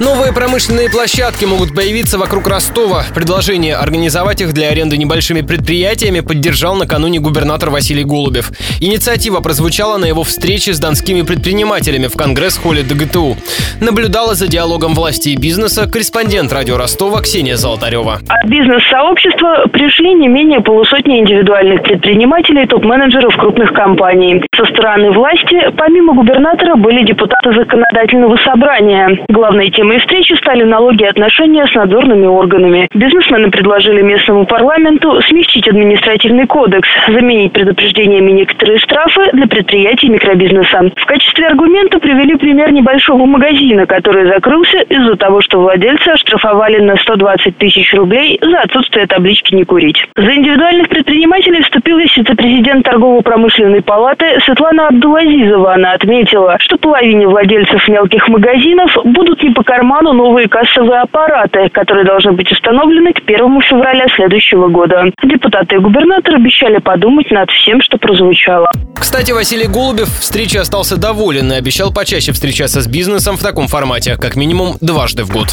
Новые промышленные площадки могут появиться вокруг Ростова. Предложение организовать их для аренды небольшими предприятиями поддержал накануне губернатор Василий Голубев. Инициатива прозвучала на его встрече с донскими предпринимателями в Конгресс-холле ДГТУ. Наблюдала за диалогом власти и бизнеса корреспондент радио Ростова Ксения Золотарева. От бизнес-сообщества пришли не менее полусотни индивидуальных предпринимателей топ-менеджеров крупных компаний. Со стороны власти, помимо губернатора, были депутаты законодательного собрания. Главной темой Темой встречи стали налоги и отношения с надзорными органами. Бизнесмены предложили местному парламенту смягчить административный кодекс, заменить предупреждениями некоторые штрафы для предприятий микробизнеса. В качестве аргумента привели пример небольшого магазина, который закрылся из-за того, что владельца оштрафовали на 120 тысяч рублей за отсутствие таблички «Не курить». За индивидуальных предпринимателей вступилась вице-президент торгово-промышленной палаты Светлана Абдулазизова. Она отметила, что половине владельцев мелких магазинов будут не покорны карману новые кассовые аппараты, которые должны быть установлены к 1 февраля следующего года. Депутаты и губернатор обещали подумать над всем, что прозвучало. Кстати, Василий Голубев встрече остался доволен и обещал почаще встречаться с бизнесом в таком формате, как минимум дважды в год.